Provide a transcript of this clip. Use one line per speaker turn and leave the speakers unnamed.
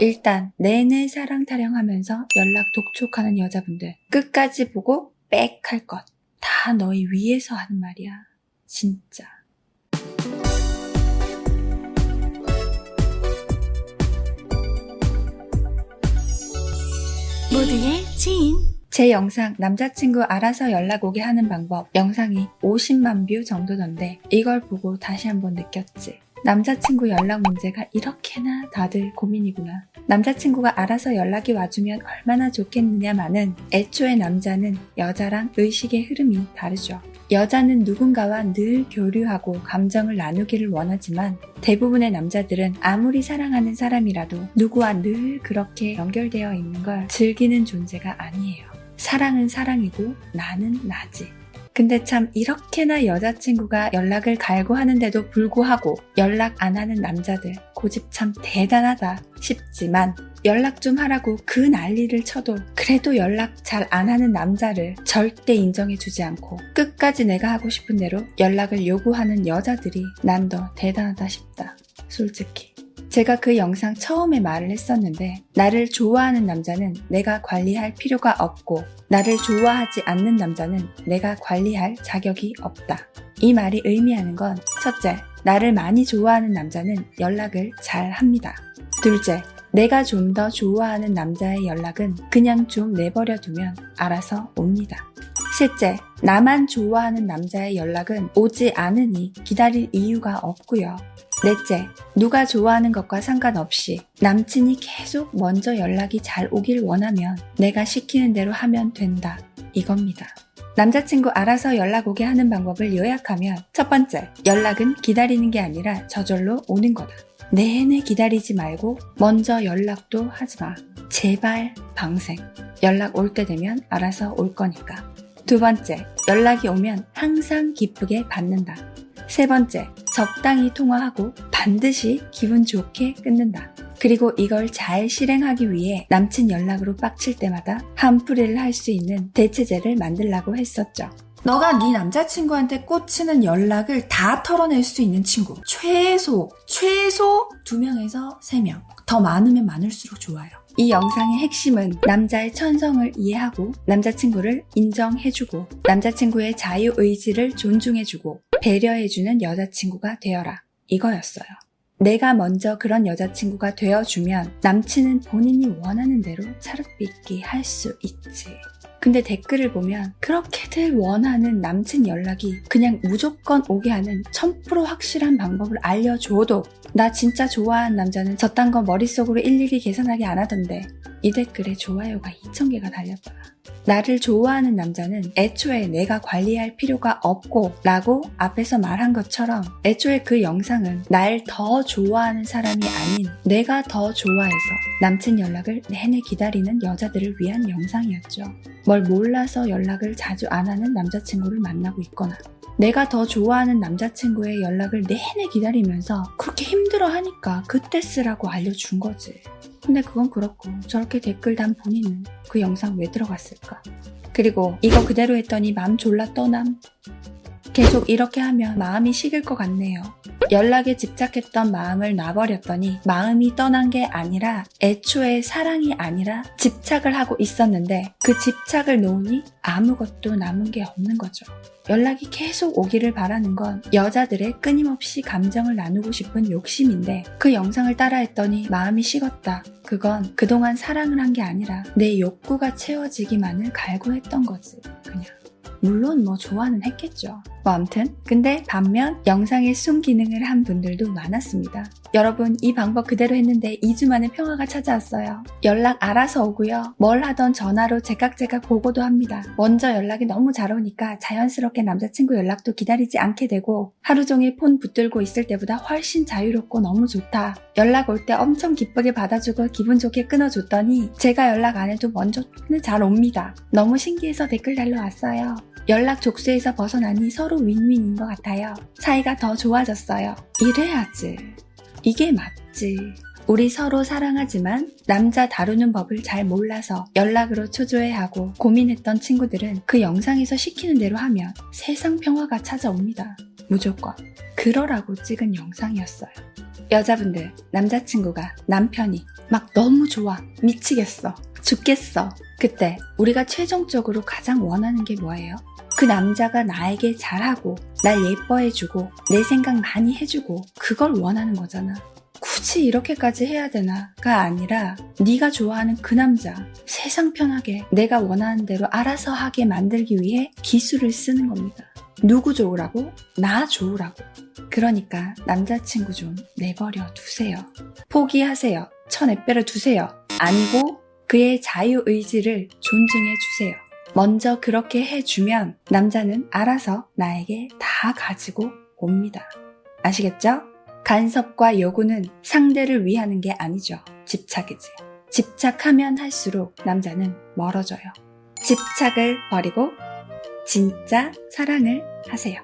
일단 내내 사랑 타령하면서 연락 독촉하는 여자분들 끝까지 보고 back 할 것. 다 너희 위해서 하는 말이야. 진짜.
모두의 지인
제 영상 남자친구 알아서 연락 오게 하는 방법 영상이 50만 뷰 정도던데 이걸 보고 다시 한번 느꼈지. 남자친구 연락 문제가 이렇게나 다들 고민이구나. 남자친구가 알아서 연락이 와주면 얼마나 좋겠느냐마는 애초에 남자는 여자랑 의식의 흐름이 다르죠. 여자는 누군가와 늘 교류하고 감정을 나누기를 원하지만 대부분의 남자들은 아무리 사랑하는 사람이라도 누구와 늘 그렇게 연결되어 있는 걸 즐기는 존재가 아니에요. 사랑은 사랑이고 나는 나지. 근데 참 이렇게나 여자친구가 연락을 갈고 하는데도 불구하고 연락 안 하는 남자들 고집 참 대단하다 싶지만 연락 좀 하라고 그 난리를 쳐도 그래도 연락 잘 안 하는 남자를 절대 인정해주지 않고 끝까지 내가 하고 싶은 대로 연락을 요구하는 여자들이 난 더 대단하다 싶다. 솔직히. 제가 그 영상 처음에 말을 했었는데, 나를 좋아하는 남자는 내가 관리할 필요가 없고, 나를 좋아하지 않는 남자는 내가 관리할 자격이 없다. 이 말이 의미하는 건, 첫째, 나를 많이 좋아하는 남자는 연락을 잘 합니다. 둘째, 내가 좀 더 좋아하는 남자의 연락은 그냥 좀 내버려 두면 알아서 옵니다. 셋째, 나만 좋아하는 남자의 연락은 오지 않으니 기다릴 이유가 없고요. 넷째, 누가 좋아하는 것과 상관없이 남친이 계속 먼저 연락이 잘 오길 원하면 내가 시키는 대로 하면 된다. 이겁니다. 남자친구 알아서 연락 오게 하는 방법을 요약하면 첫 번째, 연락은 기다리는 게 아니라 저절로 오는 거다. 내내 기다리지 말고 먼저 연락도 하지 마. 제발 방생. 연락 올 때 되면 알아서 올 거니까. 두 번째, 연락이 오면 항상 기쁘게 받는다. 세 번째, 적당히 통화하고 반드시 기분 좋게 끊는다. 그리고 이걸 잘 실행하기 위해 남친 연락으로 빡칠 때마다 한풀이를 할 수 있는 대체제를 만들라고 했었죠. 너가 네 남자친구한테 꽂히는 연락을 다 털어낼 수 있는 친구. 최소, 최소 2명에서 3명. 더 많으면 많을수록 좋아요. 이 영상의 핵심은 남자의 천성을 이해하고 남자친구를 인정해주고 남자친구의 자유의지를 존중해주고 배려해주는 여자친구가 되어라. 이거였어요. 내가 먼저 그런 여자친구가 되어주면 남친은 본인이 원하는 대로 있게 할수 있지. 근데 댓글을 보면 그렇게들 원하는 남친 연락이 그냥 무조건 오게 하는 1000% 확실한 방법을 알려줘도 나 진짜 좋아하는 남자는 저딴 거 머릿속으로 일일이 계산하게 안 하던데 이 댓글에 좋아요가 2000개가 달렸더라. 나를 좋아하는 남자는 애초에 내가 관리할 필요가 없고 라고 앞에서 말한 것처럼 애초에 그 영상은 날 더 좋아하는 사람이 아닌 내가 더 좋아해서 남친 연락을 내내 기다리는 여자들을 위한 영상이었죠. 뭘 몰라서 연락을 자주 안 하는 남자친구를 만나고 있거나 내가 더 좋아하는 남자친구의 연락을 내내 기다리면서 그렇게 힘들어 하니까 그때 쓰라고 알려준 거지. 근데 그건 그렇고 저렇게 댓글 단 본인은 그 영상 왜 들어갔을까? 그리고 이거 그대로 했더니 맘 졸라 떠남. 계속 이렇게 하면 마음이 식을 것 같네요. 연락에 집착했던 마음을 놔버렸더니 마음이 떠난 게 아니라 애초에 사랑이 아니라 집착을 하고 있었는데 그 집착을 놓으니 아무것도 남은 게 없는 거죠. 연락이 계속 오기를 바라는 건 여자들의 끊임없이 감정을 나누고 싶은 욕심인데 그 영상을 따라했더니 마음이 식었다. 그건 그동안 사랑을 한 게 아니라 내 욕구가 채워지기만을 갈구했던 거지. 그냥. 물론 뭐 좋아는 했겠죠. 뭐 암튼 근데 반면 영상에 순기능을 한 분들도 많았습니다. 여러분 이 방법 그대로 했는데 2주 만에 평화가 찾아왔어요. 연락 알아서 오고요. 뭘 하던 전화로 제깍제깍 보고도 합니다. 먼저 연락이 너무 잘 오니까 자연스럽게 남자친구 연락도 기다리지 않게 되고 하루 종일 폰 붙들고 있을 때보다 훨씬 자유롭고 너무 좋다. 연락 올 때 엄청 기쁘게 받아주고 기분 좋게 끊어줬더니 제가 연락 안 해도 먼저 잘 옵니다. 너무 신기해서 댓글 달려왔어요. 연락 족쇄에서 벗어나니 서로 윈윈인 것 같아요. 사이가 더 좋아졌어요. 이래야지. 이게 맞지. 우리 서로 사랑하지만 남자 다루는 법을 잘 몰라서 연락으로 초조해하고 고민했던 친구들은 그 영상에서 시키는 대로 하면 세상 평화가 찾아옵니다. 무조건. 그러라고 찍은 영상이었어요. 여자분들, 남자친구가, 남편이 막 너무 좋아. 미치겠어. 죽겠어. 그때 우리가 최종적으로 가장 원하는 게 뭐예요? 그 남자가 나에게 잘하고, 날 예뻐해주고, 내 생각 많이 해주고, 그걸 원하는 거잖아. 굳이 이렇게까지 해야 되나가 아니라 네가 좋아하는 그 남자 세상 편하게 내가 원하는 대로 알아서 하게 만들기 위해 기술을 쓰는 겁니다. 누구 좋으라고? 나 좋으라고. 그러니까 남자친구 좀 내버려 두세요. 포기하세요. 쳐내빼려 두세요. 아니고 그의 자유 의지를 존중해 주세요. 먼저 그렇게 해주면 남자는 알아서 나에게 다 가지고 옵니다. 아시겠죠? 간섭과 요구는 상대를 위하는 게 아니죠. 집착이지. 집착하면 할수록 남자는 멀어져요. 집착을 버리고 진짜 사랑을 하세요.